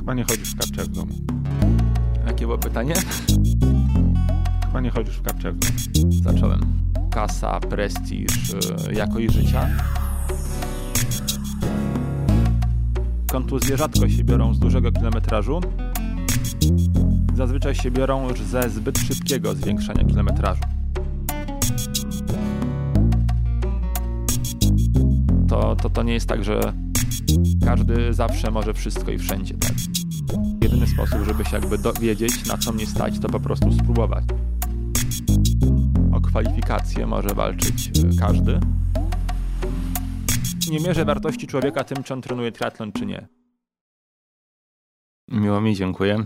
Chyba nie chodzisz w kapciach w domu. Jakie było pytanie? Chyba nie chodzisz w kapciach w domu. Zacząłem. Kasa, prestiż, y, jakość życia. Kontuzje rzadko się biorą z dużego kilometrażu. Zazwyczaj się biorą już ze zbyt szybkiego zwiększania kilometrażu. To, to, to nie jest tak, że każdy zawsze może wszystko i wszędzie, tak? Jedyny sposób, żeby się jakby dowiedzieć, na co mnie stać, to po prostu spróbować. O kwalifikacje może walczyć y, każdy. Nie mierzę wartości człowieka tym, czy on trenuje triatlon, czy nie. Miło mi, dziękuję.